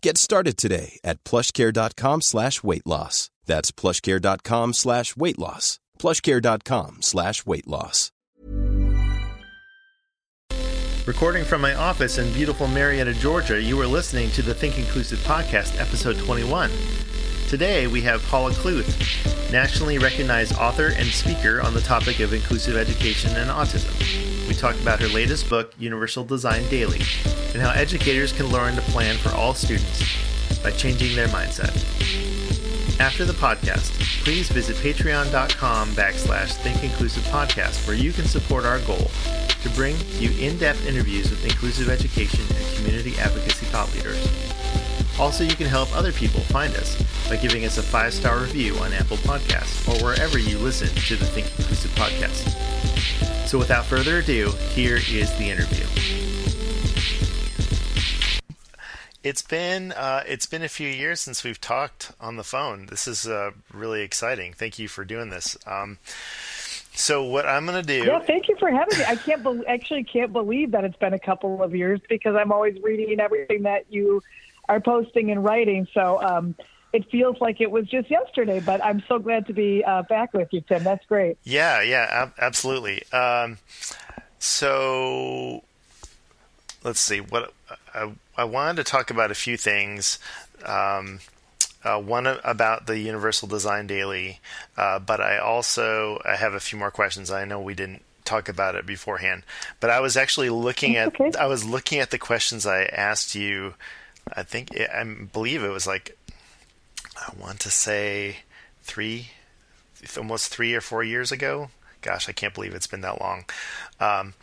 Get started today at plushcare.com slash weight loss. That's plushcare.com slash weight loss. plushcare.com slash weight loss. Recording from my office in beautiful Marietta, Georgia, you are listening to the Think Inclusive Podcast, episode 21. Today we have Paula Kluth, nationally recognized author and speaker on the topic of inclusive education and autism. We talked about her latest book, Universal Design Daily, and how educators can learn to plan for all students by changing their mindset. After the podcast, please visit patreon.com backslash Think Inclusive Podcast, where you can support our goal to bring you in-depth interviews with inclusive education and community advocacy thought leaders. Also, you can help other people find us by giving us a five-star review on Apple Podcasts or wherever you listen to the Think Inclusive Podcast. So without further ado, here is the interview. It's been uh, it's been a few years since we've talked on the phone. This is uh, really exciting. Thank you for doing this. Um, so what I'm going to do? Yeah, thank you for having me. I can't be- actually can't believe that it's been a couple of years because I'm always reading everything that you are posting and writing. So um, it feels like it was just yesterday. But I'm so glad to be uh, back with you, Tim. That's great. Yeah, yeah, ab- absolutely. Um, so let's see what I, I, wanted to talk about a few things. Um, uh, one about the Universal Design Daily, uh, but I also I have a few more questions. I know we didn't talk about it beforehand, but I was actually looking at okay. I was looking at the questions I asked you. I think it, I believe it was like I want to say three, almost three or four years ago. Gosh, I can't believe it's been that long. Um,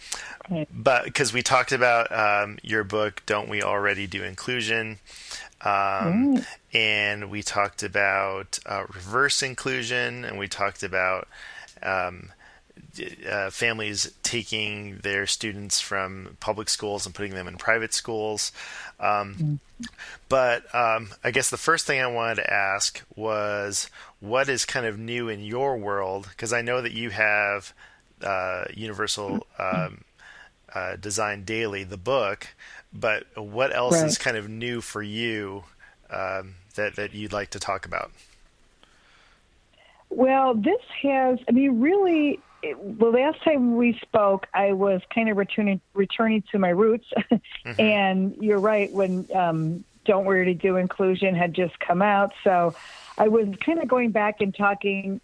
but because we talked about um, your book, Don't We Already Do Inclusion? Um, Mm. And we talked about uh, reverse inclusion, and we talked about um, uh, families taking their students from public schools and putting them in private schools. Um, But um, I guess the first thing I wanted to ask was what is kind of new in your world? Because I know that you have uh, Universal um, uh, Design Daily, the book, but what else Right. is kind of new for you um, that that you'd like to talk about? Well, this has, I mean, really, it, the last time we spoke, I was kind of returning returning to my roots. and you're right, when um, Don't We Already Do Inclusion had just come out. So I was kind of going back and talking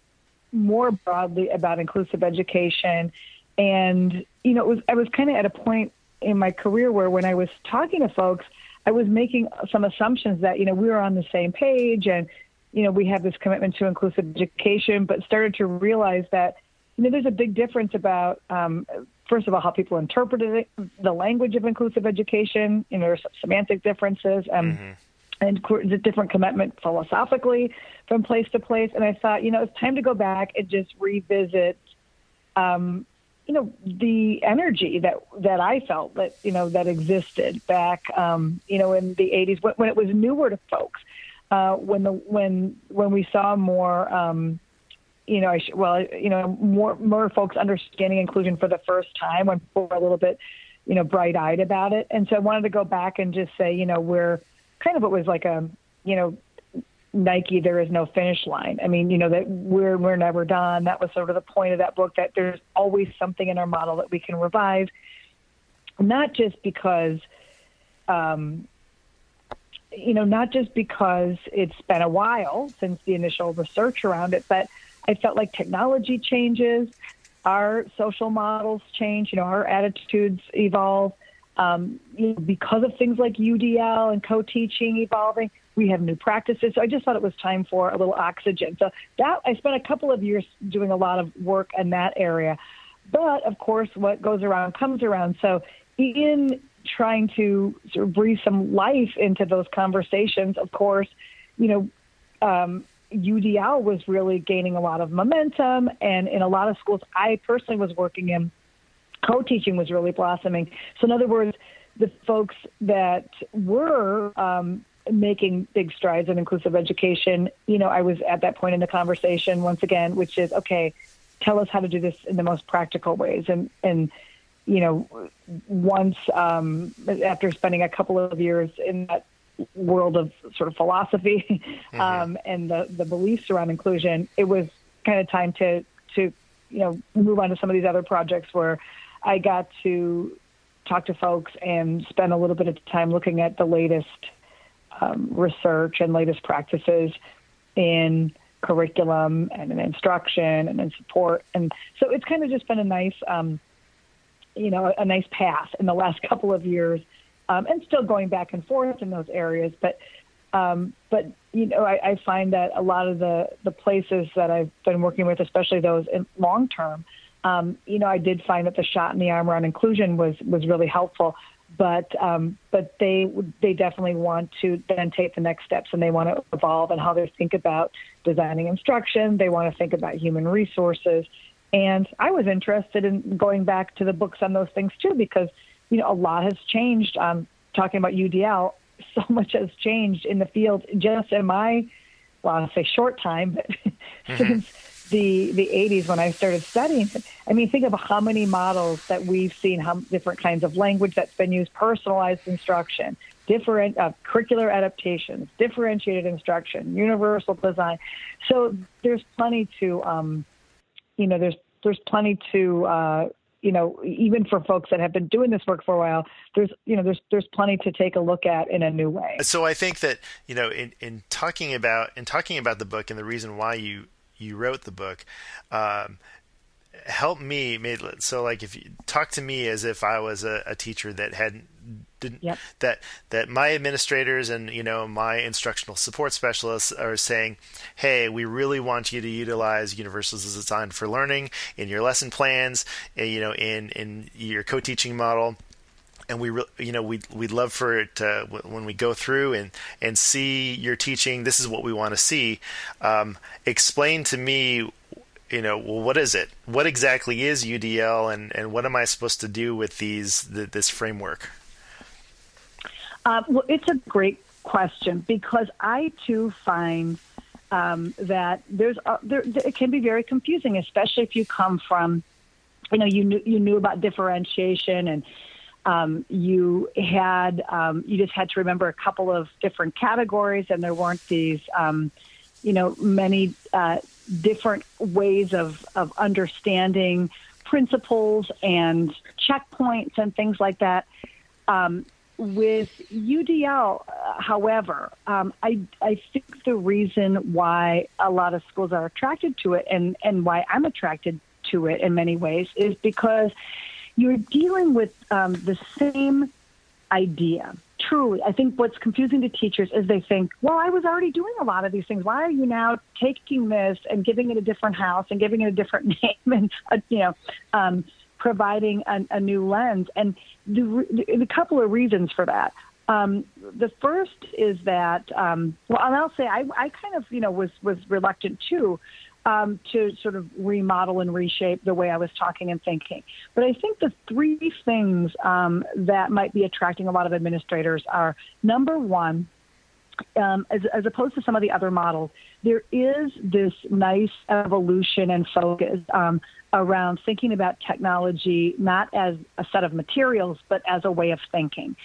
more broadly about inclusive education. And, you know, it was, I was kind of at a point in my career where when I was talking to folks, I was making some assumptions that, you know, we were on the same page and, you know, we have this commitment to inclusive education, but started to realize that, you know, there's a big difference about, um, first of all, how people interpreted it, the language of inclusive education. You know, there's semantic differences. Um, and the different commitment philosophically from place to place. And I thought, you know, it's time to go back and just revisit, um, you know, the energy that that I felt that you know that existed back, um, you know, in the '80s when, when it was newer to folks. uh, when the when when we saw more. Um, you know, well, you know, more more folks understanding inclusion for the first time when people were a little bit, you know, bright eyed about it. And so I wanted to go back and just say, you know, we're kind of it was like a, you know, Nike, there is no finish line. I mean, you know that we're we're never done. That was sort of the point of that book. That there's always something in our model that we can revive, not just because, um, you know, not just because it's been a while since the initial research around it, but I felt like technology changes, our social models change, you know, our attitudes evolve. Um, because of things like UDL and co-teaching evolving, we have new practices. So I just thought it was time for a little oxygen. So that I spent a couple of years doing a lot of work in that area. But of course, what goes around comes around. So in trying to sort of breathe some life into those conversations, of course, you know, um, UDL was really gaining a lot of momentum. And in a lot of schools I personally was working in, co teaching was really blossoming. So, in other words, the folks that were um, making big strides in inclusive education, you know, I was at that point in the conversation once again, which is okay, tell us how to do this in the most practical ways. And, and, you know, once um, after spending a couple of years in that world of sort of philosophy mm-hmm. um, and the, the beliefs around inclusion, it was kind of time to, to, you know, move on to some of these other projects where I got to talk to folks and spend a little bit of time looking at the latest um, research and latest practices in curriculum and in instruction and in support. And so it's kind of just been a nice, um, you know, a nice path in the last couple of years um, and still going back and forth in those areas. But um, but you know, I, I find that a lot of the the places that I've been working with, especially those in long term, um, you know, I did find that the shot in the arm around inclusion was was really helpful. But um, but they they definitely want to then take the next steps and they want to evolve and how they think about designing instruction. They want to think about human resources. And I was interested in going back to the books on those things too because you know, a lot has changed. Um, talking about UDL, so much has changed in the field just in my, well, I'll say short time, but mm-hmm. since the the 80s when I started studying it. I mean, think of how many models that we've seen, how different kinds of language that's been used, personalized instruction, different uh, curricular adaptations, differentiated instruction, universal design. So there's plenty to, um, you know, there's there's plenty to uh, you know, even for folks that have been doing this work for a while, there's, you know, there's there's plenty to take a look at in a new way. So I think that, you know, in, in talking about in talking about the book and the reason why you you wrote the book, um, help me made so like if you talk to me as if I was a, a teacher that had didn't yep. that that my administrators and you know my instructional support specialists are saying hey we really want you to utilize universals as design for learning in your lesson plans eh, you know in in your co-teaching model and we re- you know we we'd love for it to, when we go through and and see your teaching this is what we want to see um, explain to me you know, well, what is it? What exactly is UDL, and, and what am I supposed to do with these the, this framework? Uh, well, it's a great question because I too find um, that there's a, there, it can be very confusing, especially if you come from, you know, you knew, you knew about differentiation and um, you had um, you just had to remember a couple of different categories, and there weren't these, um, you know, many uh, different ways of of understanding principles and checkpoints and things like that. Um, with UDL, uh, however, um, I, I think the reason why a lot of schools are attracted to it and, and why I'm attracted to it in many ways is because you're dealing with um, the same idea. Truly, I think what's confusing to teachers is they think, well, I was already doing a lot of these things. Why are you now taking this and giving it a different house and giving it a different name and, uh, you know, um, providing a, a new lens. And the, the, a couple of reasons for that. Um, the first is that, um, well, and I'll say I, I kind of, you know, was was reluctant too um, to sort of remodel and reshape the way I was talking and thinking. But I think the three things um, that might be attracting a lot of administrators are number one, um, as, as opposed to some of the other models, there is this nice evolution and focus um, around thinking about technology not as a set of materials, but as a way of thinking.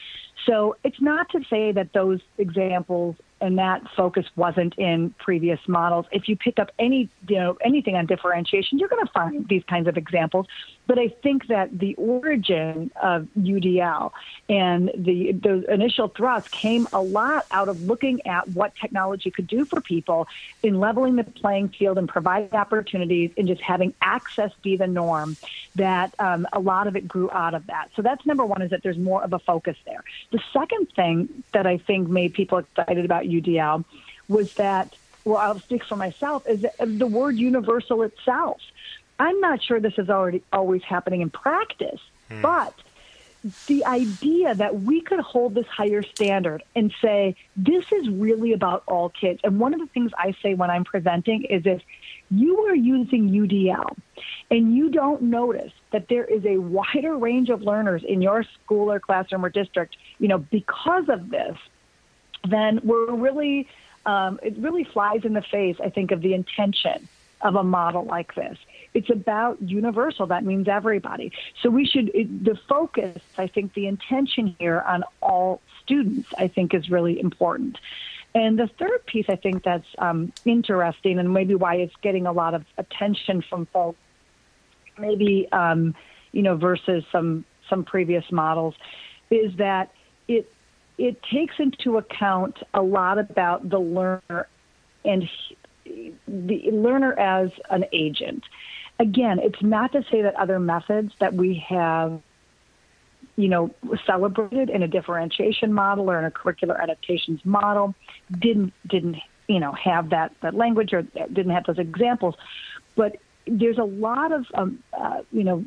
So it's not to say that those examples and that focus wasn't in previous models. If you pick up any, you know, anything on differentiation, you're going to find these kinds of examples. But I think that the origin of UDL and the the initial thrust came a lot out of looking at what technology could do for people in leveling the playing field and providing opportunities and just having access be the norm. That um, a lot of it grew out of that. So that's number one is that there's more of a focus there. The second thing that I think made people excited about UDL was that, well, I'll speak for myself, is the word universal itself. I'm not sure this is already always happening in practice, hmm. but the idea that we could hold this higher standard and say this is really about all kids. And one of the things I say when I'm presenting is if you are using UDL and you don't notice that there is a wider range of learners in your school or classroom or district, you know, because of this, then we're really, um, it really flies in the face, I think, of the intention of a model like this. It's about universal. That means everybody. So we should, it, the focus, I think, the intention here on all students, I think, is really important. And the third piece I think that's um, interesting and maybe why it's getting a lot of attention from folks, maybe, um, you know, versus some, some previous models, is that it it takes into account a lot about the learner and the learner as an agent. Again, it's not to say that other methods that we have, you know, celebrated in a differentiation model or in a curricular adaptations model didn't didn't you know have that that language or didn't have those examples, but there's a lot of um, uh, you know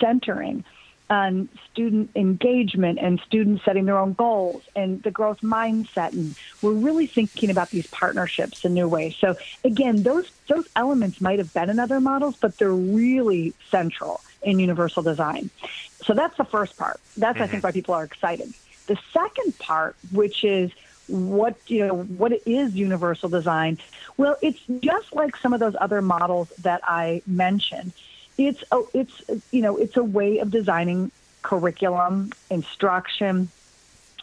centering on student engagement and students setting their own goals and the growth mindset. And we're really thinking about these partnerships in new ways. So again, those those elements might have been in other models, but they're really central in universal design. So that's the first part. That's mm-hmm. I think why people are excited. The second part, which is what you know what is universal design well it's just like some of those other models that i mentioned it's a, it's you know it's a way of designing curriculum, instruction,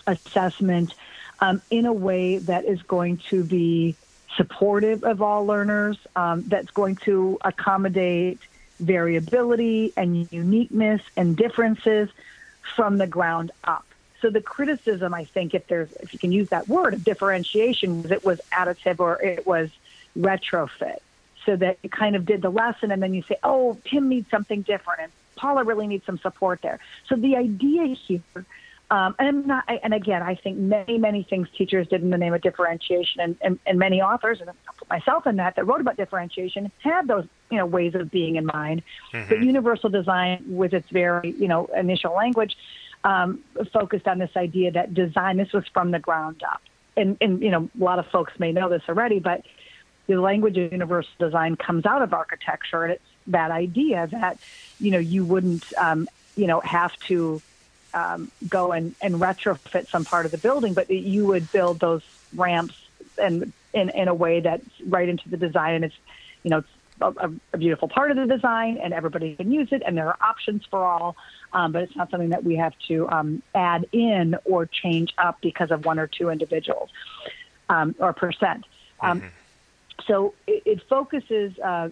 assessment um, in a way that is going to be supportive of all learners, um, that's going to accommodate variability and uniqueness and differences from the ground up. So the criticism, I think, if there's if you can use that word of differentiation, was it was additive or it was retrofit so that you kind of did the lesson and then you say, oh, Tim needs something different and Paula really needs some support there. So the idea here, um, and I'm not, and again, I think many, many things teachers did in the name of differentiation, and, and, and many authors, and I'll put myself in that, that wrote about differentiation, had those, you know, ways of being in mind. Mm-hmm. But universal design, with its very, you know, initial language, um, focused on this idea that design, this was from the ground up. And, and, you know, a lot of folks may know this already, but the language of universal design comes out of architecture, and it's that idea that you know you wouldn't um, you know have to um, go and, and retrofit some part of the building, but you would build those ramps and in, in a way that's right into the design, and it's you know it's a, a beautiful part of the design, and everybody can use it, and there are options for all. Um, but it's not something that we have to um, add in or change up because of one or two individuals um, or percent. Um, mm-hmm so it, it focuses. Uh,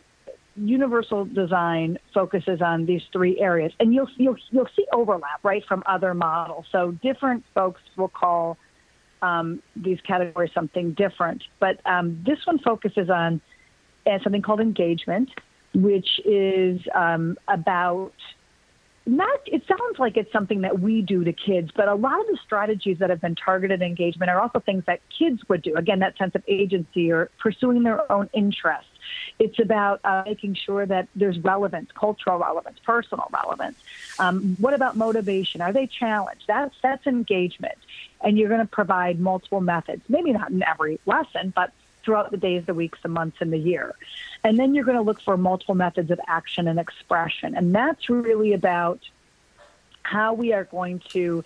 universal design focuses on these three areas, and you'll you'll you'll see overlap right from other models. So different folks will call um, these categories something different, but um, this one focuses on uh, something called engagement, which is um, about not it sounds like it's something that we do to kids but a lot of the strategies that have been targeted engagement are also things that kids would do. Again that sense of agency or pursuing their own interests. It's about uh, making sure that there's relevance cultural relevance personal relevance. Um, what about motivation? Are they challenged? That's that's engagement. And you're going to provide multiple methods. Maybe not in every lesson but throughout the days, the weeks, the months, and the year. And then you're going to look for multiple methods of action and expression. And that's really about how we are going to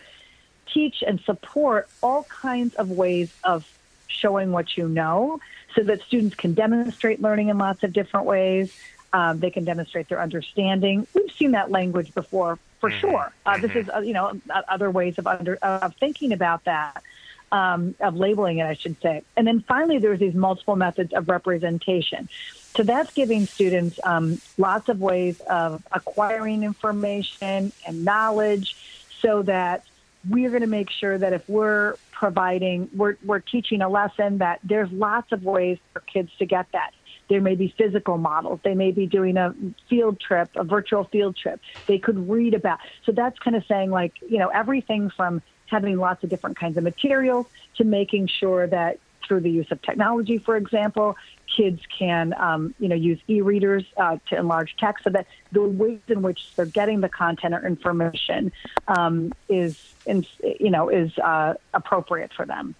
teach and support all kinds of ways of showing what you know so that students can demonstrate learning in lots of different ways. Um, they can demonstrate their understanding. We've seen that language before, for Mm-hmm. sure. Uh, this is, uh, you know, other ways of under of thinking about that, um, of labeling it, I should say. And then finally, there's these multiple methods of representation. So that's giving students um, lots of ways of acquiring information and knowledge, so that we're going to make sure that if we're providing, we're, we're teaching a lesson, that there's lots of ways for kids to get that. There may be physical models. They may be doing a field trip, a virtual field trip. They could read about. So that's kind of saying, like, you know, everything from having lots of different kinds of materials to making sure that through the use of technology, for example, kids can, um, you know, use e-readers uh, to enlarge text so that the ways in which they're getting the content or information um, is, in, you know, is uh, appropriate for them.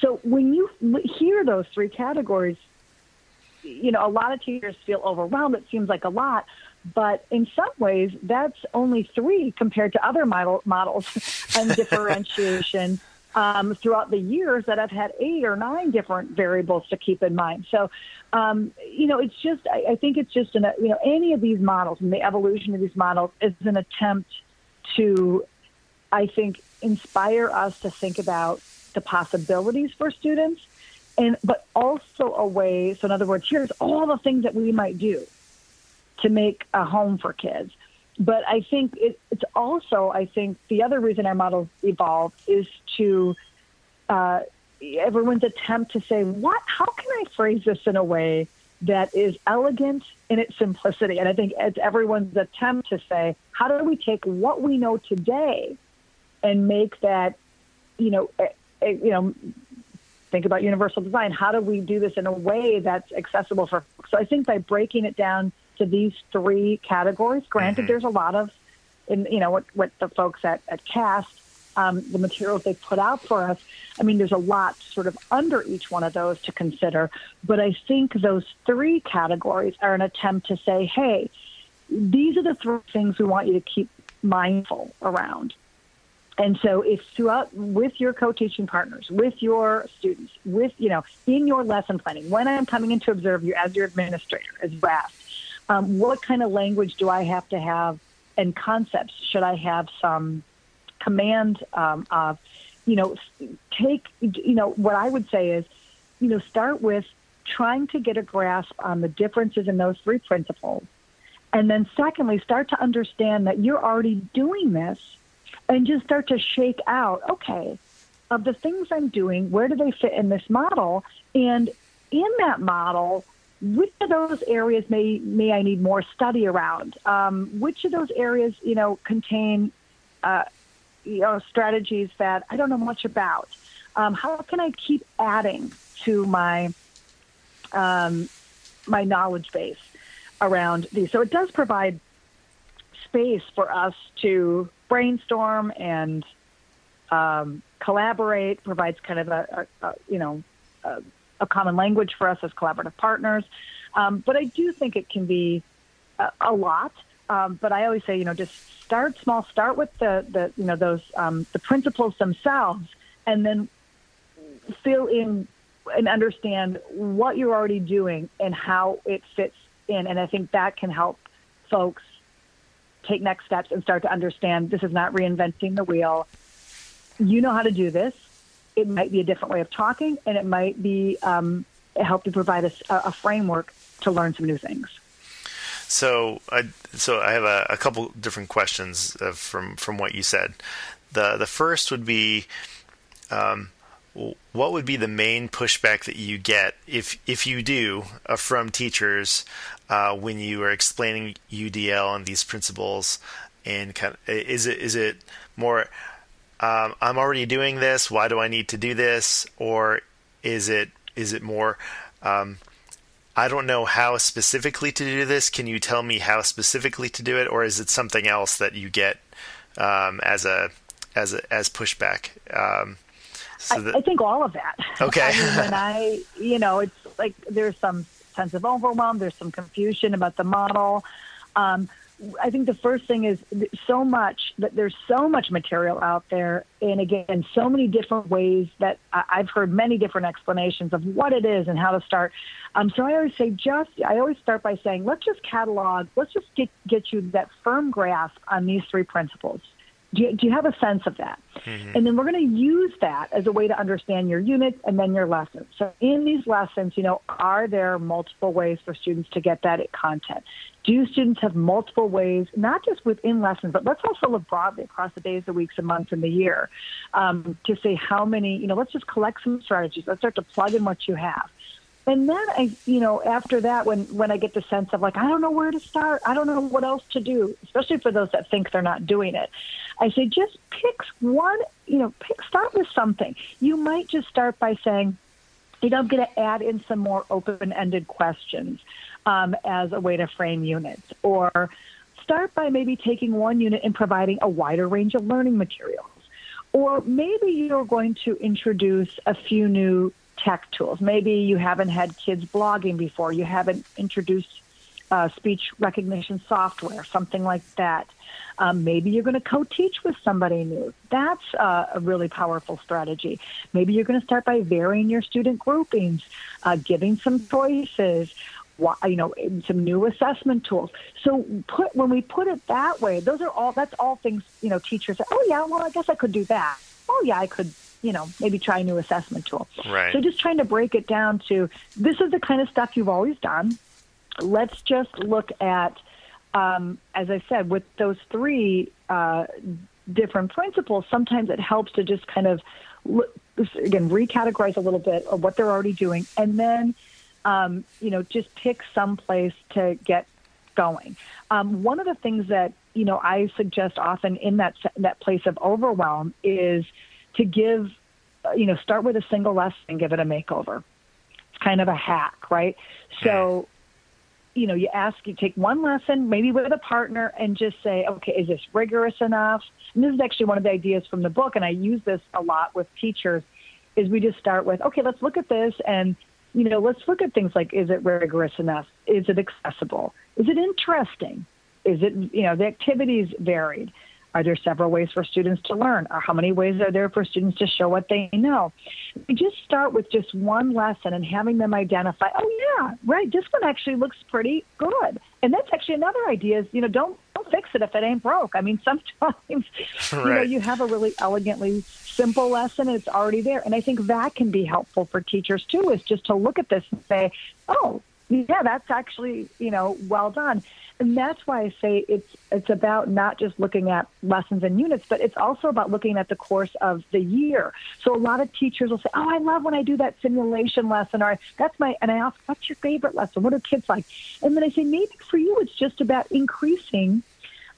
So when you hear those three categories, you know, a lot of teachers feel overwhelmed. It seems like a lot, but in some ways, that's only three compared to other model, models and differentiation um, throughout the years that I've had eight or nine different variables to keep in mind. So, um, you know, it's just, I, I think it's just, an, you know, any of these models and the evolution of these models is an attempt to, I think, inspire us to think about the possibilities for students and but also a way so in other words here's all the things that we might do to make a home for kids but i think it, it's also i think the other reason our models evolved is to uh, everyone's attempt to say what how can i phrase this in a way that is elegant in its simplicity and i think it's everyone's attempt to say how do we take what we know today and make that you know eh, eh, you know think about universal design. How do we do this in a way that's accessible for? So I think by breaking it down to these three categories, granted, there's a lot of, in you know what what the folks at at Cast, um, the materials they put out for us. I mean, there's a lot sort of under each one of those to consider. But I think those three categories are an attempt to say, hey, these are the three things we want you to keep mindful around. And so if throughout with your co-teaching partners, with your students, with, you know, in your lesson planning, when I'm coming in to observe you as your administrator, as asked, um, what kind of language do I have to have and concepts? Should I have some command um, of, you know, take, you know, what I would say is, you know, start with trying to get a grasp on the differences in those three principles. And then secondly, start to understand that you're already doing this and just start to shake out, okay, of the things I'm doing, where do they fit in this model? And in that model, which of those areas may may I need more study around? Um, which of those areas, you know, contain uh, you know strategies that I don't know much about? Um, how can I keep adding to my um, my knowledge base around these? So it does provide space for us to brainstorm and um, collaborate. Provides kind of a, a, a you know. A, a common language for us as collaborative partners. Um, but I do think it can be a, a lot. Um, but I always say, you know, just start small. Start with the, the you know those um, the principles themselves, and then fill in and understand what you're already doing and how it fits in. And I think that can help folks take next steps and start to understand this is not reinventing the wheel. You know how to do this it might be a different way of talking, and it might be um, help to provide a, a, framework to learn some new things. So, I so I have a, a couple different questions uh, from from what you said. the The first would be, um, what would be the main pushback that you get if if you do uh, from teachers uh, when you are explaining UDL and these principles? And kind of, is it is it more um, I'm already doing this. Why do I need to do this? Or is it is it more? Um, I don't know how specifically to do this. Can you tell me how specifically to do it, or is it something else that you get um, as a as a as pushback? Um, so that, I, I, think all of that. Okay. I mean, when I, you know, it's like there's some sense of overwhelm. There's some confusion about the model. Um, I think the first thing is so much that there's so much material out there, and again, so many different ways that I've heard many different explanations of what it is and how to start. Um, so I always say, just I always start by saying, let's just catalog, let's just get get you that firm grasp on these three principles. Do you, do you have a sense of that? Mm-hmm. And then we're going to use that as a way to understand your units and then your lessons. So in these lessons, you know, are there multiple ways for students to get that content? Do students have multiple ways, not just within lessons, but let's also look broadly across the days, the weeks, the months, and the year um, to say how many, you know, let's just collect some strategies. Let's start to plug in what you have. And then I, you know, after that, when when I get the sense of like I don't know where to start, I don't know what else to do, especially for those that think they're not doing it, I say just pick one, you know, pick start with something. You might just start by saying, you know, I'm going to add in some more open-ended questions um, as a way to frame units, or start by maybe taking one unit and providing a wider range of learning materials. Or maybe you're going to introduce a few new tech tools. Maybe you haven't had kids blogging before. You haven't introduced uh, speech recognition software, something like that. Um, maybe you're going to co-teach with somebody new. That's uh, a really powerful strategy. Maybe you're going to start by varying your student groupings, uh, giving some choices, you know, some new assessment tools. So put when we put it that way, those are all. That's all things you know. Teachers say, "Oh yeah, well I guess I could do that." Oh yeah, I could you know, maybe try a new assessment tool. Right. So just trying to break it down to this is the kind of stuff you've always done. Let's just look at, um, as I said, with those three uh, different principles, sometimes it helps to just kind of, look, again, recategorize a little bit of what they're already doing and then, um, you know, just pick some place to get going. Um, one of the things that, you know, I suggest often in that, that place of overwhelm is – to give, uh, you know, start with a single lesson and give it a makeover. It's kind of a hack, right? So, you know, you ask, you take one lesson, maybe with a partner, and just say, okay, is this rigorous enough? And this is actually one of the ideas from the book, and I use this a lot with teachers. Is we just start with, okay, let's look at this, and you know, let's look at things like, is it rigorous enough? Is it accessible? Is it interesting? Is it, you know, the activities varied? Are there several ways for students to learn? Or how many ways are there for students to show what they know? We just start with just one lesson and having them identify, oh yeah, right, this one actually looks pretty good. And that's actually another idea is, you know, don't don't fix it if it ain't broke. I mean, sometimes right. you know, you have a really elegantly simple lesson and it's already there. And I think that can be helpful for teachers too, is just to look at this and say, Oh, yeah, that's actually, you know, well done and that's why I say it's it's about not just looking at lessons and units, but it's also about looking at the course of the year. So a lot of teachers will say, "Oh, I love when I do that simulation lesson," or "That's my," and I ask, "What's your favorite lesson? What are kids like?" And then I say, maybe for you, it's just about increasing,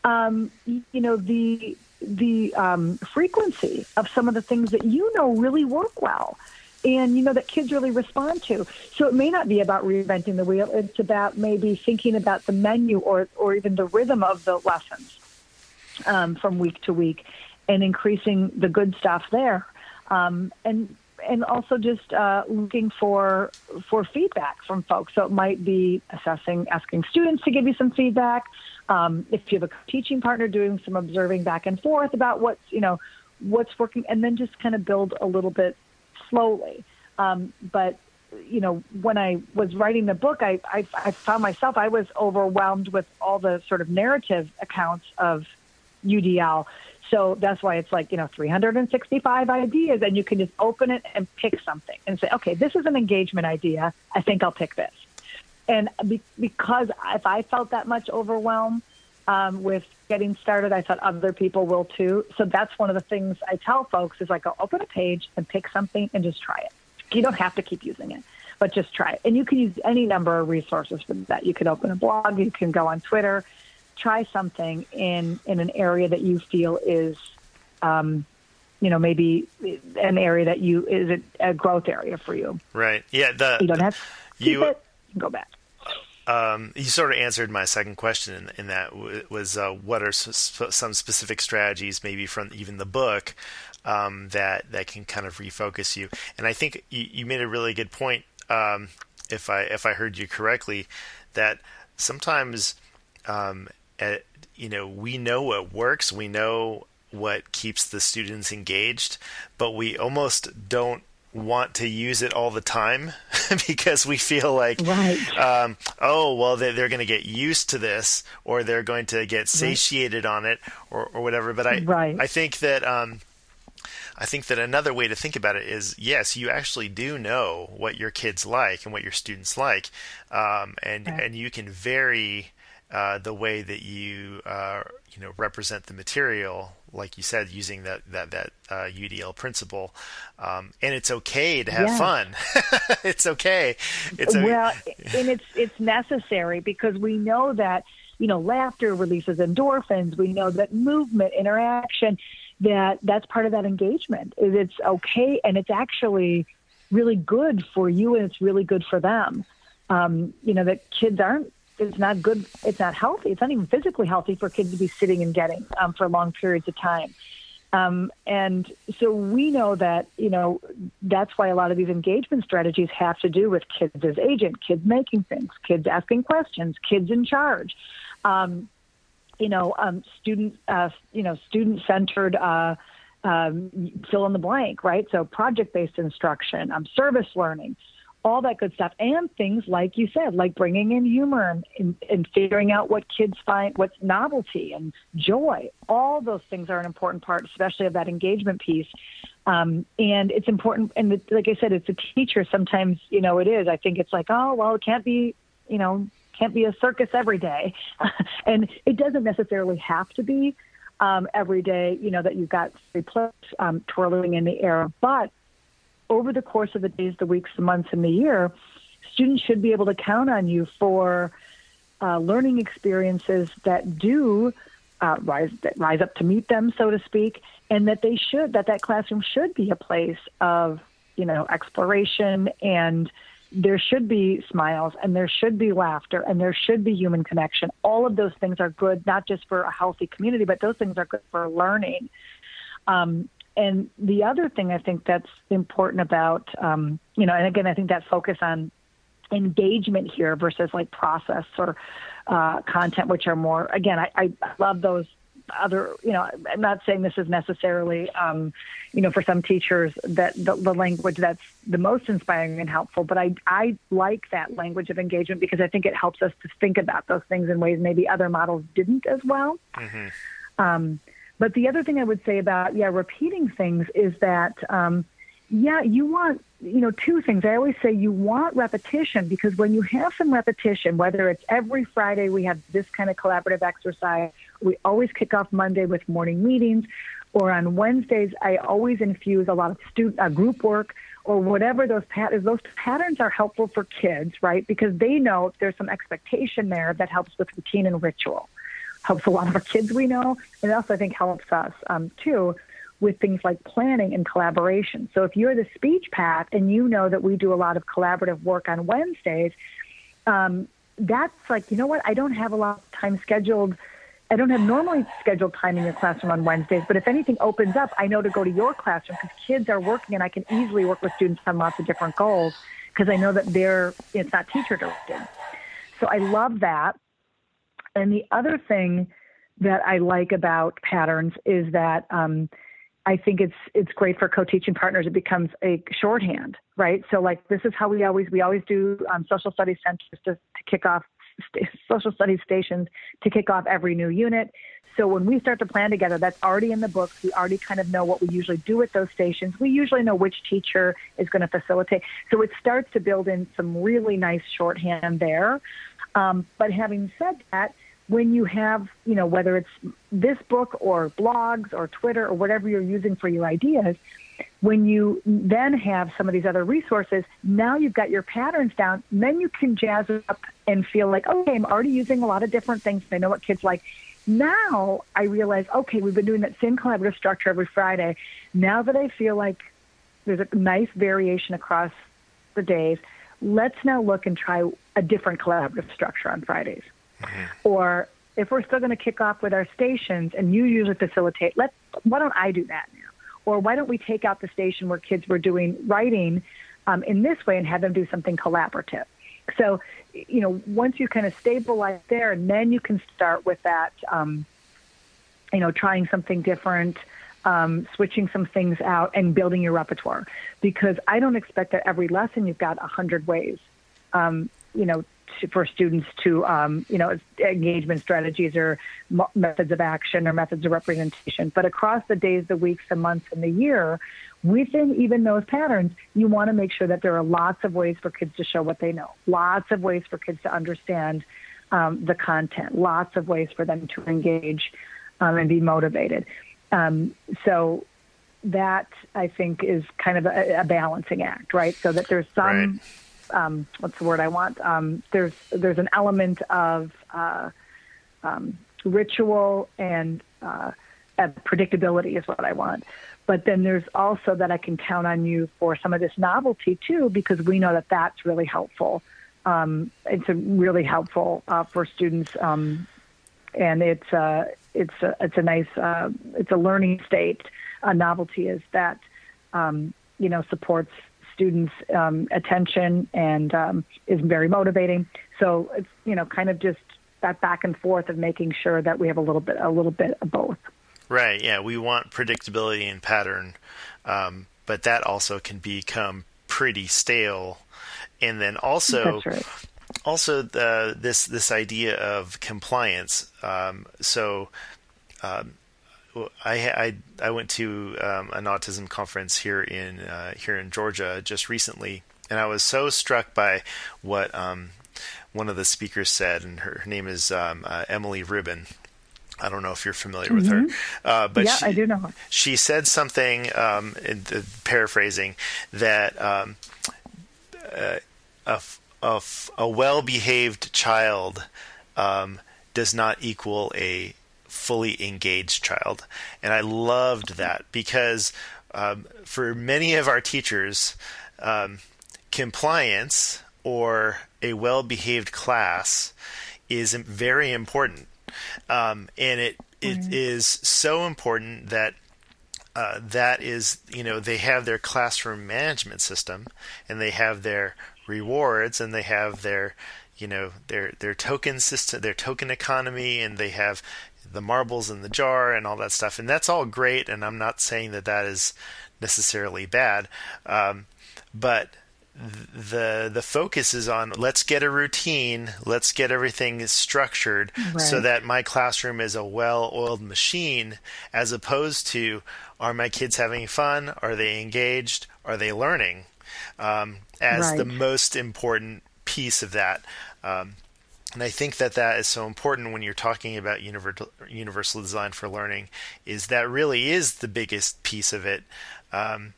um, you know, the the um, frequency of some of the things that you know really work well and you know that kids really respond to. So it may not be about reinventing the wheel. It's about maybe thinking about the menu or or even the rhythm of the lessons um, from week to week, and increasing the good stuff there. Um, and and also just uh, looking for for feedback from folks. So it might be assessing, asking students to give you some feedback. Um, if you have a teaching partner, doing some observing back and forth about what's you know what's working, and then just kind of build a little bit slowly. Um, but you know, when I was writing the book, I, I, I found myself I was overwhelmed with all the sort of narrative accounts of UDL. So that's why it's like, you know, 365 ideas and you can just open it and pick something and say, okay, this is an engagement idea. I think I'll pick this. And be- because if I felt that much overwhelm um, with getting started. I thought other people will too. So that's one of the things I tell folks is like, open a page and pick something and just try it. You don't have to keep using it, but just try it. And you can use any number of resources for that. You can open a blog, you can go on Twitter, try something in in an area that you feel is, um, you know, maybe an area that you is a, a growth area for you. Right. Yeah. The you don't have to you, it. Go back um, you sort of answered my second question in, in that w- was uh, what are some specific strategies, maybe from even the book, um, that that can kind of refocus you. And I think you, you made a really good point, um, if I if I heard you correctly, that sometimes uh, you know, we know what works, we know what keeps the students engaged, but we almost don't want to use it all the time because we feel like, right. um, oh, well, they, are going to get used to this or they're going to get satiated right. on it or, or whatever. But I, right. I think that, um, I think that another way to think about it is yes, you actually do know what your kids like and what your students like, um, and and you can vary uh, the way that you uh, you know represent the material, like you said, using that that that uh, UDL principle, um, and it's okay to have yes. fun. it's okay. It's well, and it's it's necessary because we know that you know laughter releases endorphins. We know that movement, interaction, that that's part of that engagement. Is it's okay and it's actually really good for you and it's really good for them. Um, you know that kids aren't. It's not good. It's not healthy. It's not even physically healthy for kids to be sitting and getting um, for long periods of time. Um, and so we know that, you know, that's why a lot of these engagement strategies have to do with kids as agent, kids making things, kids asking questions, kids in charge. Um, you know, um, student, uh, you know, student-centered uh, um, fill in the blank, right? So project-based instruction, um, service learning, all that good stuff, and things like you said, like bringing in humor and, and, figuring out what kids find, what's novelty and joy. All those things are an important part, especially of that engagement piece. Um, and it's important. And the, like I said, it's a teacher. Sometimes, you know, it is. I think it's like, oh, well, it can't be, you know, can't be a circus every day. and it doesn't necessarily have to be um, every day, you know, that you've got three plates um, twirling in the air. But over the course of the days, the weeks, the months, and the year, students should be able to count on you for uh, learning experiences that do uh, rise that rise up to meet them, so to speak, and that they should that that classroom should be a place of you know exploration and there should be smiles and there should be laughter and there should be human connection. All of those things are good, not just for a healthy community, but those things are good for learning. Um, and the other thing I think that's important about, um, you know, and again, I think that focus on engagement here versus like process or uh, content, which are more, again, I, I love those other, you know, I'm not saying this is necessarily, um, you know, for some teachers that the, the, language that's the most inspiring and helpful, but I, I like that language of engagement because I think it helps us to think about those things in ways maybe other models didn't as well. Mm-hmm. Um, but the other thing I would say about, yeah, repeating things is that, um, yeah, you want, you know, two things. I always say you want repetition because when you have some repetition, whether it's every Friday we have this kind of collaborative exercise, we always kick off Monday with morning meetings, or on Wednesdays I always infuse a lot of student uh, group work or whatever those patterns. Those patterns are helpful for kids, right? Because they know there's some expectation there that helps with routine and ritual. Helps a lot of our kids we know, and also I think helps us um, too with things like planning and collaboration. So if you're the speech path and you know that we do a lot of collaborative work on Wednesdays, um, that's like, you know what? I don't have a lot of time scheduled. I don't have normally scheduled time in your classroom on Wednesdays, but if anything opens up, I know to go to your classroom because kids are working and I can easily work with students on lots of different goals because I know that they're, it's not teacher directed. So I love that. And the other thing that I like about patterns is that um, I think it's it's great for co-teaching partners. It becomes a shorthand, right? So like this is how we always we always do um, social studies centers to, to kick off social studies stations to kick off every new unit. So when we start to plan together, that's already in the books. We already kind of know what we usually do at those stations. We usually know which teacher is going to facilitate. So it starts to build in some really nice shorthand there. Um, but having said that, when you have, you know, whether it's this book or blogs or Twitter or whatever you're using for your ideas, when you then have some of these other resources, now you've got your patterns down, then you can jazz up and feel like, okay, I'm already using a lot of different things. I know what kids like. Now I realize, okay, we've been doing that same collaborative structure every Friday. Now that I feel like there's a nice variation across the days, let's now look and try a different collaborative structure on Fridays. Mm-hmm. Or if we're still going to kick off with our stations and you usually facilitate, let why don't I do that now? Or why don't we take out the station where kids were doing writing um, in this way and have them do something collaborative? so, you know, once you kind of stabilize there, and then you can start with that, um, you know, trying something different, um, switching some things out, and building your repertoire. Because I don't expect that every lesson you've got a hundred ways, um, you know, to, for students to, um, you know, engagement strategies or mo- methods of action or methods of representation. But across the days, the weeks, the months, and the year, within even those patterns, you want to make sure that there are lots of ways for kids to show what they know, lots of ways for kids to understand um, the content, lots of ways for them to engage um, and be motivated. Um, so that I think is kind of a, a, balancing act, right? So that there's some, right. Um, what's the word I want? Um, there's there's an element of uh, um, ritual and uh, predictability is what I want. But then there's also that I can count on you for some of this novelty too, because we know that that's really helpful. Um, it's really helpful uh, for students, um, and it's uh, it's a, it's a nice uh, it's a learning state. A novelty is that um, you know supports students' um, attention and um, is very motivating. So it's you know kind of just that back and forth of making sure that we have a little bit a little bit of both. Right. Yeah, we want predictability and pattern, um, but that also can become pretty stale. And then also, right. also the this this idea of compliance. Um, so. Um, I, I, I went to um, an autism conference here in uh, here in Georgia just recently, and I was so struck by what um, one of the speakers said, and her, her name is um, uh, Emily Rubin, I don't know if you're familiar mm-hmm. with her, mm-hmm. uh, but yeah, she, I do know her. She said something, um, the, paraphrasing, that um, uh, a, a, a well-behaved child um, does not equal a fully engaged child, and I loved that because um, for many of our teachers, um, compliance or a well-behaved class is very important um, and it it mm-hmm. is so important that uh, that is you know they have their classroom management system and they have their rewards and they have their you know their their token system their token economy and they have the marbles in the jar and all that stuff and that's all great and i'm not saying that that is necessarily bad um, but the the focus is on let's get a routine, let's get everything structured right. so that my classroom is a well-oiled machine as opposed to are my kids having fun, are they engaged, are they learning? Um, as right. the most important piece of that. Um, and I think that that is so important when you're talking about universal, universal design for learning, is that really is the biggest piece of it. Um,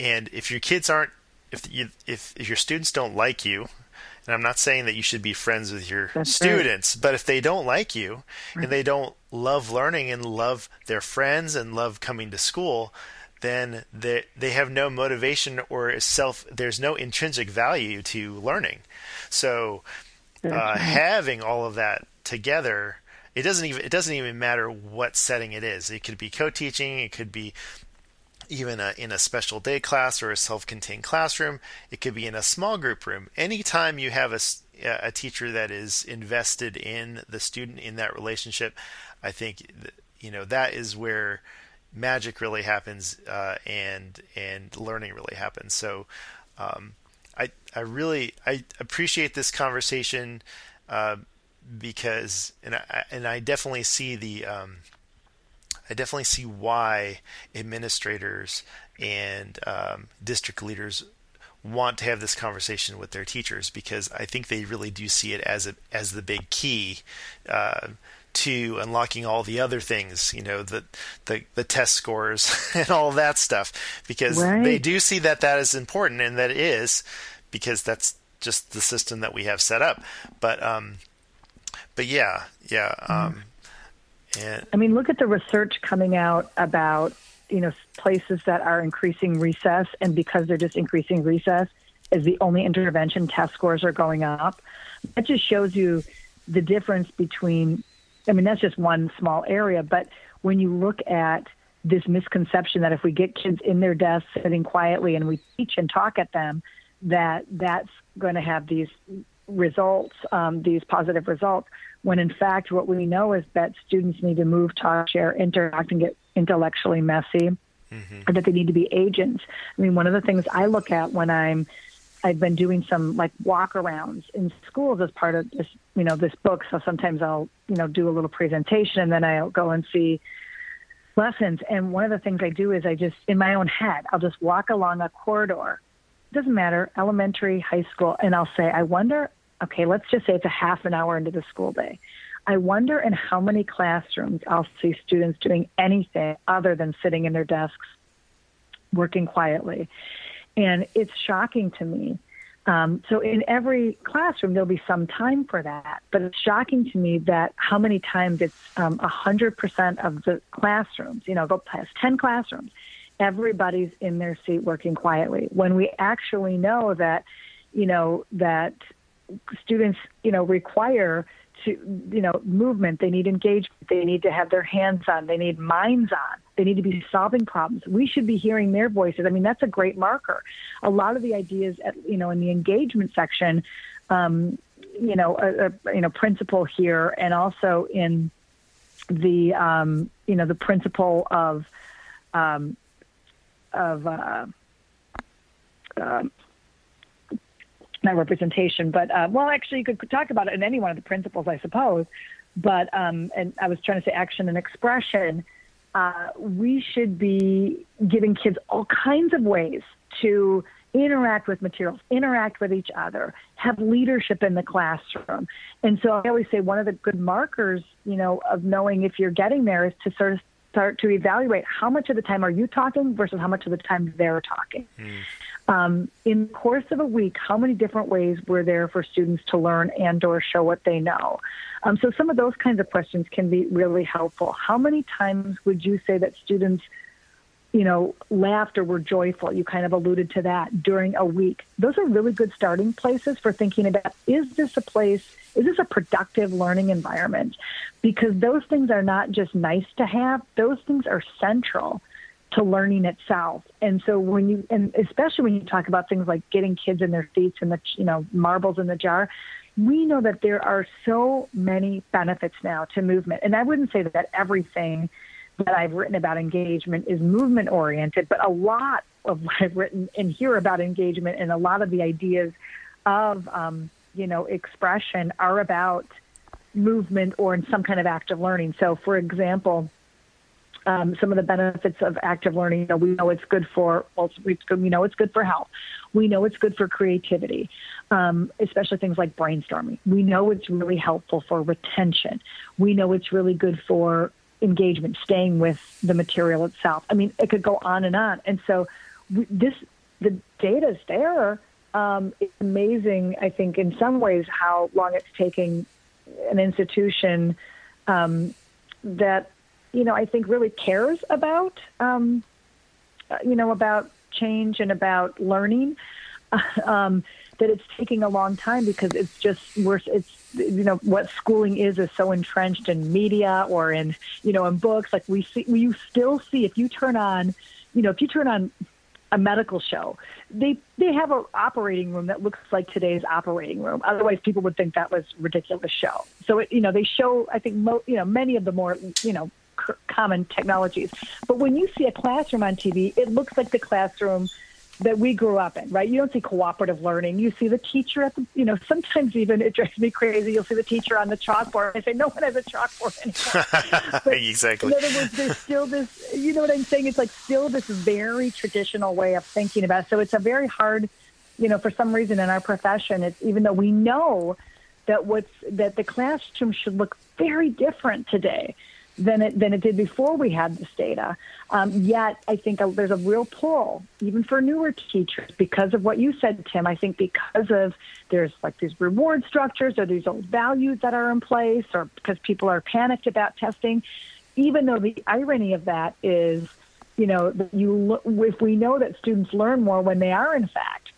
and if your kids aren't if you if, if your students don't like you, and I'm not saying that you should be friends with your That's students, right. but if they don't like you right. and they don't love learning and love their friends and love coming to school, then they they have no motivation or self. There's no intrinsic value to learning. So uh, having all of that together, it doesn't even it doesn't even matter what setting it is. It could be co-teaching. It could be even a, in a special day class or a self-contained classroom. It could be in a small group room. Anytime you have a, a teacher that is invested in the student in that relationship, I think you know that is where magic really happens uh, and and learning really happens. So um, I I really I appreciate this conversation uh, because and I and I definitely see the um, I definitely see why administrators and um, district leaders want to have this conversation with their teachers because I think they really do see it as a as the big key uh, to unlocking all the other things, you know, the the, the test scores and all that stuff, because right. they do see that that is important and that it is because that's just the system that we have set up. But um, but yeah, yeah. Um, and I mean, look at the research coming out about you know places that are increasing recess, and because they're just increasing recess, is the only intervention test scores are going up. That just shows you the difference between. I mean, that's just one small area, but when you look at this misconception that if we get kids in their desks sitting quietly and we teach and talk at them, that that's going to have these results, um, these positive results, when in fact what we know is that students need to move, talk, share, interact, and get intellectually messy, mm-hmm. or that they need to be agents. I mean, one of the things I look at when I'm I've been doing some like walkarounds in schools as part of this, you know, this book. So sometimes I'll, you know, do a little presentation and then I'll go and see lessons. And one of the things I do is I just, in my own head, I'll just walk along a corridor. It doesn't matter, elementary, high school, and I'll say, I wonder, okay, let's just say it's a half an hour into the school day. I wonder in how many classrooms I'll see students doing anything other than sitting in their desks, working quietly. And it's shocking to me. Um, so in every classroom, there'll be some time for that. But it's shocking to me that how many times it's um, 100% of the classrooms, you know, go past 10 classrooms, everybody's in their seat working quietly. When we actually know that, you know, that students, you know, require to, you know, movement. They need engagement. They need to have their hands on. They need minds on. They need to be solving problems. We should be hearing their voices. I mean, that's a great marker. A lot of the ideas, at, you know, in the engagement section, um, you know, a, a, you know, principle here, and also in the, um, you know, the principle of, um, of, uh, um, not representation, but uh, well, actually, you could talk about it in any one of the principles, I suppose. But um, and I was trying to say action and expression. Uh, we should be giving kids all kinds of ways to interact with materials, interact with each other, have leadership in the classroom. And so I always say one of the good markers, you know, of knowing if you're getting there is to sort of start to evaluate how much of the time are you talking versus how much of the time they're talking. Mm. Um, in the course of a week, how many different ways were there for students to learn and or show what they know? Um, so some of those kinds of questions can be really helpful. How many times would you say that students, you know, laughed or were joyful? You kind of alluded to that during a week. Those are really good starting places for thinking about, is this a place, is this a productive learning environment? Because those things are not just nice to have, those things are central to learning itself. And so when you, and especially when you talk about things like getting kids in their seats and the, you know, marbles in the jar, we know that there are so many benefits now to movement. And I wouldn't say that everything that I've written about engagement is movement oriented, but a lot of what I've written and hear about engagement and a lot of the ideas of, um, you know, expression are about movement or in some kind of active learning. So, for example, um, some of the benefits of active learning. You know, we know it's good for well, we, we know it's good for health. We know it's good for creativity, um, especially things like brainstorming. We know it's really helpful for retention. We know it's really good for engagement, staying with the material itself. I mean, it could go on and on. And so, this the data is there. Um, it's amazing, I think, in some ways, how long it's taking an institution um, that you know, I think really cares about, um, uh, you know, about change and about learning. um, that it's taking a long time because it's just worse. It's you know what schooling is is so entrenched in media or in you know in books. Like we see, we still see if you turn on, you know, if you turn on a medical show. They they have an operating room that looks like today's operating room. Otherwise, people would think that was ridiculous show. So it, you know they show I think mo- you know many of the more you know common technologies. But when you see a classroom on TV, it looks like the classroom that we grew up in, right? You don't see cooperative learning. You see the teacher at the, you know, sometimes even it drives me crazy. You'll see the teacher on the chalkboard. I say, no one has a chalkboard anymore. But exactly. In other words, there's still this, you know what I'm saying? It's like still this very traditional way of thinking about it. So it's a very hard, you know, for some reason in our profession, it's even though we know that what's, that the classroom should look very different today than it than it did before we had this data. Um, yet, I think there's a real pull, even for newer teachers, because of what you said, Tim. I think because of there's like these reward structures or these old values that are in place, or because people are panicked about testing. Even though the irony of that is, you know, you if we know that students learn more when they are in fact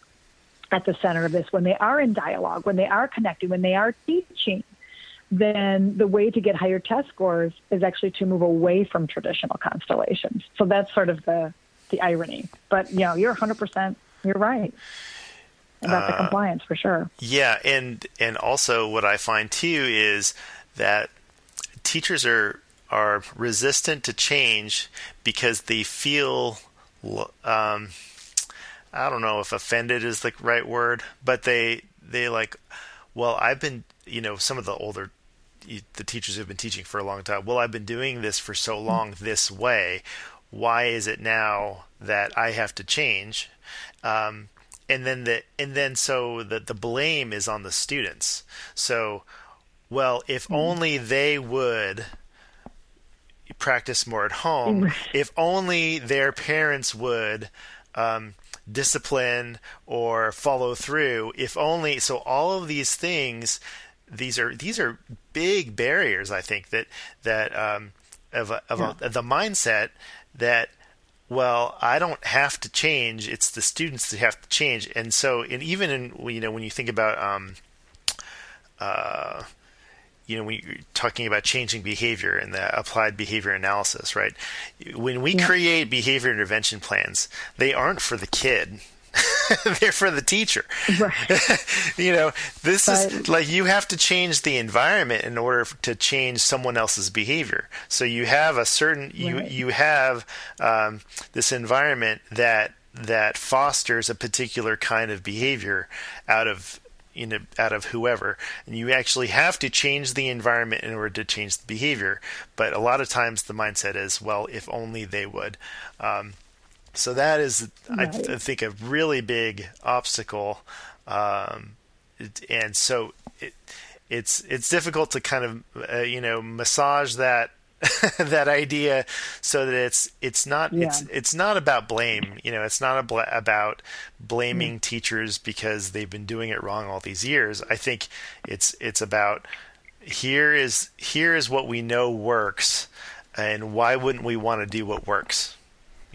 at the center of this, when they are in dialogue, when they are connecting, when they are teaching then the way to get higher test scores is actually to move away from traditional constellations. So that's sort of the the irony. But you know, you're 100%. You're right. about the compliance for sure. Yeah, and and also what I find too is that teachers are are resistant to change because they feel um, I don't know if offended is the right word, but they they like well I've been you know some of the older the teachers who've been teaching for a long time well I've been doing this for so long this way. Why is it now that I have to change? Um, and then the and then so the the blame is on the students. So well if mm-hmm. only they would practice more at home if only their parents would um, discipline or follow through if only so all of these things these are these are big barriers i think that that um, of, a, of, yeah. a, of the mindset that well, I don't have to change. It's the students that have to change. And so, and even in you know when you think about um, uh, you know when you're talking about changing behavior and the applied behavior analysis, right? When we yeah. create behavior intervention plans, they aren't for the kid. they're for the teacher. Right. you know, this but, is like you have to change the environment in order to change someone else's behavior. So you have a certain you right. you have um, this environment that that fosters a particular kind of behavior out of you know out of whoever and you actually have to change the environment in order to change the behavior but a lot of times the mindset is well if only they would um, so that is, right. I, I, think, a really big obstacle, um, and so it, it's it's difficult to kind of uh, you know massage that that idea so that it's it's not yeah. it's it's not about blame you know it's not bl- about blaming mm. teachers because they've been doing it wrong all these years i think it's it's about here is here is what we know works and why wouldn't we want to do what works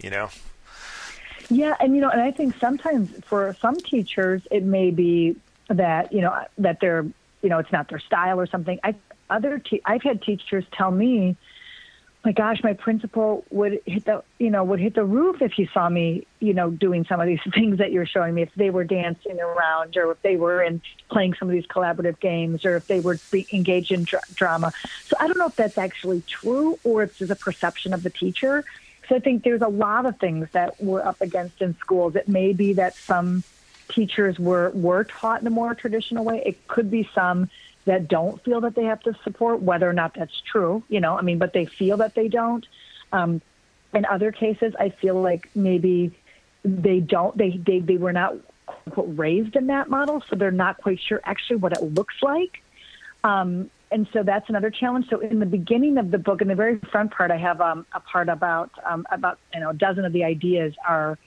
you know yeah, and you know, and I think sometimes for some teachers it may be that you know that they're you know it's not their style or something. I other te- I've had teachers tell me, my gosh, my principal would hit the you know would hit the roof if he saw me you know doing some of these things that you're showing me. If they were dancing around, or if they were in playing some of these collaborative games, or if they were engaged in dr- drama. So I don't know if that's actually true or if it's a perception of the teacher. So I think there's a lot of things that we're up against in schools. It may be that some teachers were were taught in a more traditional way. It could be some that don't feel that they have to support, whether or not that's true. You know, I mean, but they feel that they don't. Um, in other cases, I feel like maybe they don't. They they they were not quote, raised in that model, so they're not quite sure actually what it looks like. Um, and so that's another challenge. So in the beginning of the book, in the very front part, I have um, a part about um, about you know a dozen of the ideas are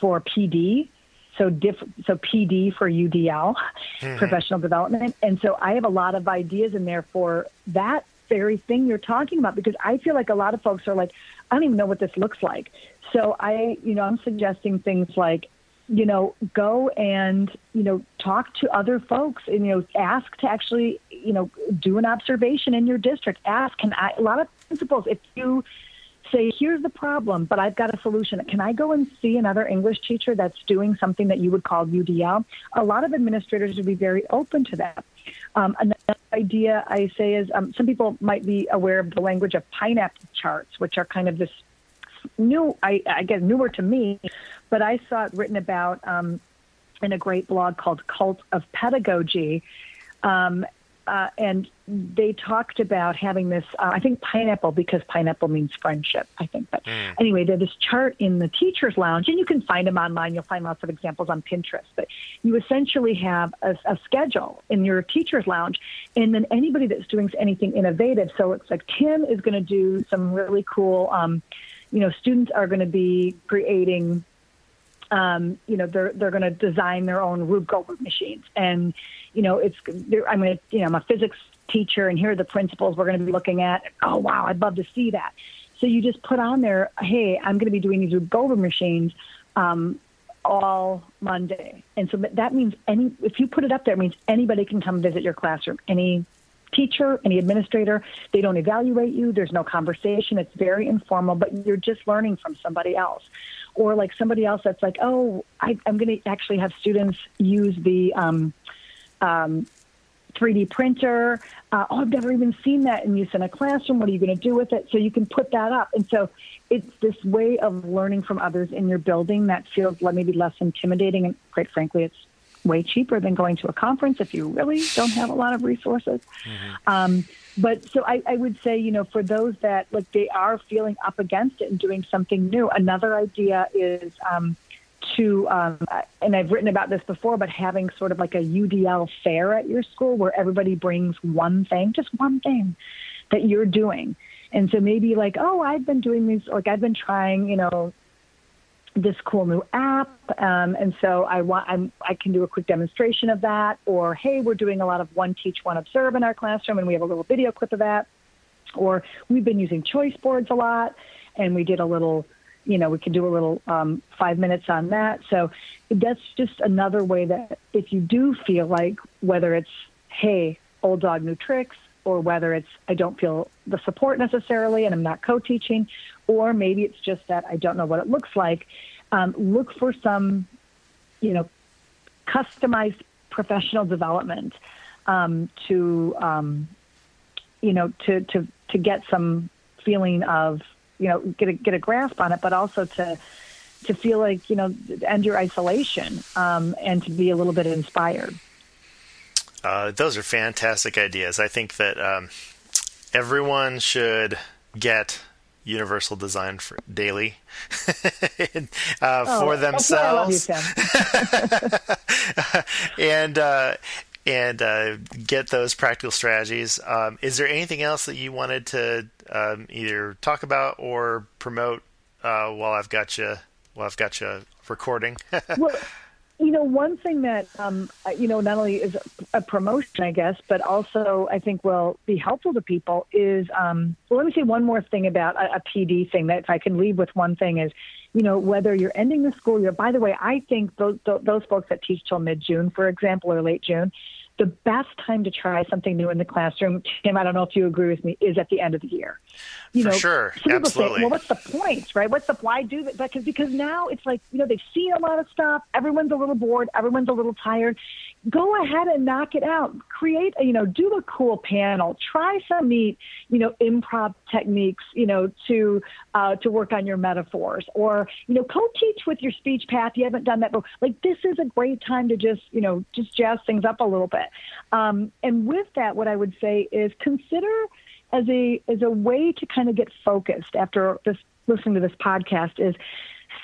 for PD. So diff, so PD for UDL, mm-hmm. professional development, and so I have a lot of ideas in there for that very thing you're talking about because I feel like a lot of folks are like, I don't even know what this looks like. So I, you know, I'm suggesting things like you know, go and, you know, talk to other folks and, you know, ask to actually, you know, do an observation in your district. Ask, can I, a lot of principals, if you say, here's the problem, but I've got a solution. Can I go and see another English teacher that's doing something that you would call UDL? A lot of administrators would be very open to that. Um, another idea I say is um, some people might be aware of the language of pineapple charts, which are kind of this new, I, I guess, newer to me, but I saw it written about um, in a great blog called Cult of Pedagogy. Um, uh, and they talked about having this, uh, I think pineapple, because pineapple means friendship, I think. But mm. anyway, there's this chart in the teacher's lounge, and you can find them online. You'll find lots of examples on Pinterest. But you essentially have a, a schedule in your teacher's lounge, and then anybody that's doing anything innovative. So it's like Tim is going to do some really cool. Um, you know, students are going to be creating, um, you know, they're they're going to design their own Rube Goldberg machines, and you know, it's I'm going to, you know, I'm a physics teacher, and here are the principles we're going to be looking at. Oh wow, I'd love to see that. So you just put on there, hey, I'm going to be doing these Rube Goldberg machines. Um, all Monday. And so that means any if you put it up there, it means anybody can come visit your classroom. Any teacher, any administrator. They don't evaluate you. There's no conversation. It's very informal, but you're just learning from somebody else. Or like somebody else that's like, oh, I, I'm going to actually have students use the um, um, 3D printer. Uh, oh, I've never even seen that in use in a classroom. What are you going to do with it? So you can put that up. And so it's this way of learning from others in your building that feels maybe less intimidating. And quite frankly, it's way cheaper than going to a conference if you really don't have a lot of resources. Mm-hmm. Um, but so I, I would say, you know, for those that like they are feeling up against it and doing something new, another idea is um, to, um, and I've written about this before, but having sort of like a UDL fair at your school where everybody brings one thing, just one thing that you're doing. And so maybe like, oh, I've been doing these, like I've been trying, you know, this cool new app, um, and so I want I'm, I can do a quick demonstration of that. Or hey, we're doing a lot of one teach, one observe in our classroom, and we have a little video clip of that. Or we've been using choice boards a lot, and we did a little you know, we could do a little um, five minutes on that. So that's just another way that if you do feel like whether it's, hey, old dog, new tricks, or whether it's I don't feel the support necessarily and I'm not co-teaching, or maybe it's just that I don't know what it looks like. Um, look for some, you know, customized professional development um, to, um, you know, to to to get some feeling of you know get a get a grasp on it, but also to to feel like you know end your isolation um, and to be a little bit inspired. Uh, those are fantastic ideas. I think that um, everyone should get Universal Design for daily uh, oh, for themselves, you, and uh, and uh, get those practical strategies. Um, is there anything else that you wanted to um, either talk about or promote uh, while I've got you while I've got you recording? well, you know, one thing that um, you know not only is a promotion, I guess, but also I think will be helpful to people is. Um, well, let me say one more thing about a, a PD thing. That if I can leave with one thing is, you know, whether you're ending the school year. By the way, I think those those folks that teach till mid June, for example, or late June, the best time to try something new in the classroom, Tim, I don't know if you agree with me, is at the end of the year. You For know, sure. Some Absolutely. Say, well, what's the point, right? What's the why do that? Because because now it's like you know they've seen a lot of stuff. Everyone's a little bored. Everyone's a little tired. Go ahead and knock it out. Create, a, you know, do a cool panel. Try some neat, you know, improv techniques, you know, to uh, to work on your metaphors, or you know, co-teach with your speech path. You haven't done that before. Like this is a great time to just you know just jazz things up a little bit. Um, and with that, what I would say is consider as a as a way to kind of get focused after this listening to this podcast is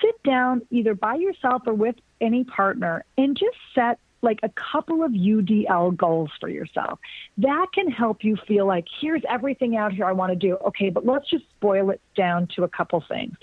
sit down either by yourself or with any partner and just set like a couple of UDL goals for yourself. That can help you feel like here's everything out here I want to do. Okay, but let's just boil it down to a couple things.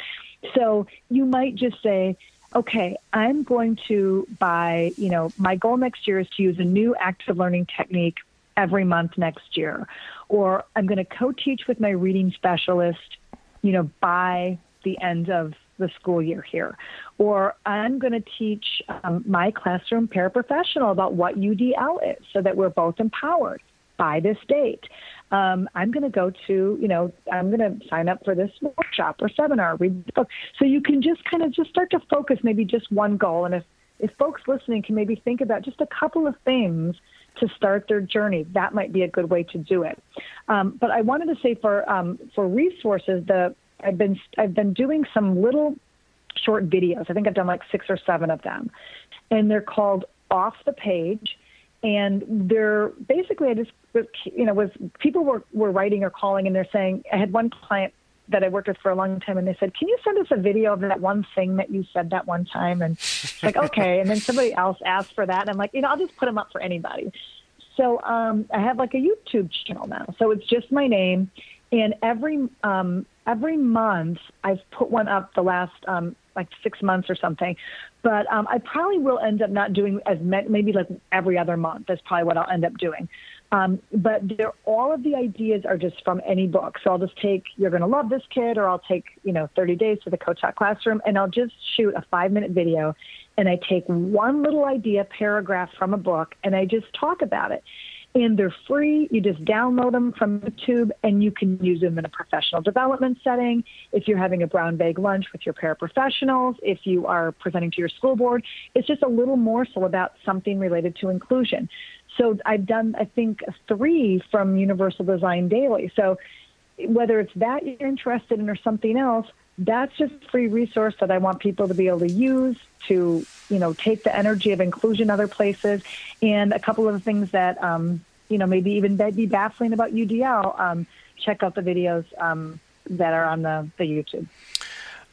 So you might just say, okay, I'm going to buy, you know, my goal next year is to use a new active learning technique every month next year or I'm going to co-teach with my reading specialist, you know, by the end of the school year here. Or I'm going to teach um, my classroom paraprofessional about what UDL is so that we're both empowered by this date. Um, I'm going to go to, you know, I'm going to sign up for this workshop or seminar, read the book. So you can just kind of just start to focus maybe just one goal. And if, if folks listening can maybe think about just a couple of things to start their journey. That might be a good way to do it. Um, but I wanted to say for um, for resources, the I've been I've been doing some little short videos. I think I've done like six or seven of them, and they're called Off the Page. And they're basically, I just, you know, was people were, were writing or calling and they're saying, I had one client that I worked with for a long time, and they said, "Can you send us a video of that one thing that you said that one time?" And like, okay. And then somebody else asked for that, and I'm like, you know, I'll just put them up for anybody. So um, I have like a YouTube channel now. So it's just my name, and every um, every month I've put one up the last um, like six months or something. But um, I probably will end up not doing as many, maybe like every other month. That's probably what I'll end up doing. Um, but all of the ideas are just from any book. So I'll just take You're Going to Love This Kid, or I'll take, you know, 30 Days to the Co-Taught Classroom, and I'll just shoot a five minute video. And I take one little idea paragraph from a book and I just talk about it. And they're free. You just download them from YouTube and you can use them in a professional development setting. If you're having a brown bag lunch with your paraprofessionals, if you are presenting to your school board, it's just a little morsel about something related to inclusion. So I've done, I think, three from Universal Design Daily. So whether it's that you're interested in or something else, that's just a free resource that I want people to be able to use to, you know, take the energy of inclusion other places. And a couple of things that, um, you know, maybe even be baffling about UDL, um, check out the videos um, that are on the, the YouTube.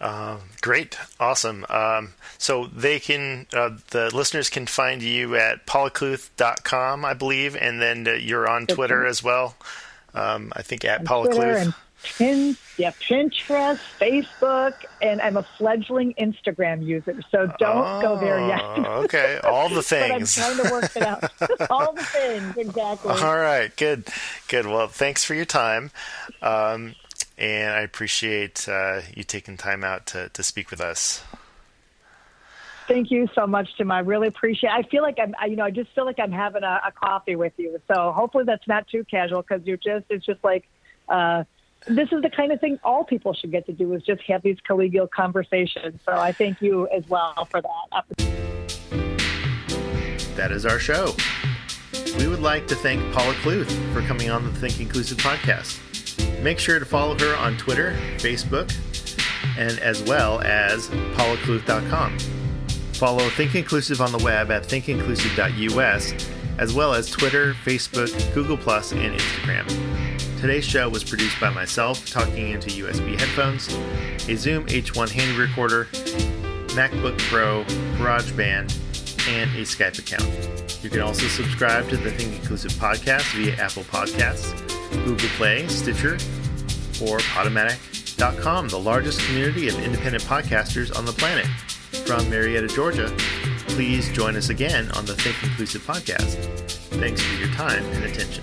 Uh, great, awesome. Um, so they can, uh, the listeners can find you at paulakluth.com, I believe, and then uh, you're on Twitter as well. Um, I think at Paula Kluth. Pin, yeah, Pinterest, Facebook, and I'm a fledgling Instagram user. So don't oh, go there yet. okay, all the things. but I'm trying to work it out. all the things, exactly. All right, good, good. Well, thanks for your time, um, and I appreciate uh, you taking time out to to speak with us. Thank you so much, Tim. I really appreciate. It. I feel like I'm, you know, I just feel like I'm having a, a coffee with you. So hopefully that's not too casual because you're just, it's just like. Uh, this is the kind of thing all people should get to do is just have these collegial conversations. So I thank you as well for that. Opportunity. That is our show. We would like to thank Paula Kluth for coming on the Think Inclusive podcast. Make sure to follow her on Twitter, Facebook, and as well as paulakluth.com. Follow Think Inclusive on the web at thinkinclusive.us, as well as Twitter, Facebook, Google, and Instagram. Today's show was produced by myself, talking into USB headphones, a Zoom H1 handy recorder, MacBook Pro, GarageBand, and a Skype account. You can also subscribe to the Think Inclusive podcast via Apple Podcasts, Google Play, Stitcher, or Podomatic.com, the largest community of independent podcasters on the planet. From Marietta, Georgia, please join us again on the Think Inclusive podcast. Thanks for your time and attention.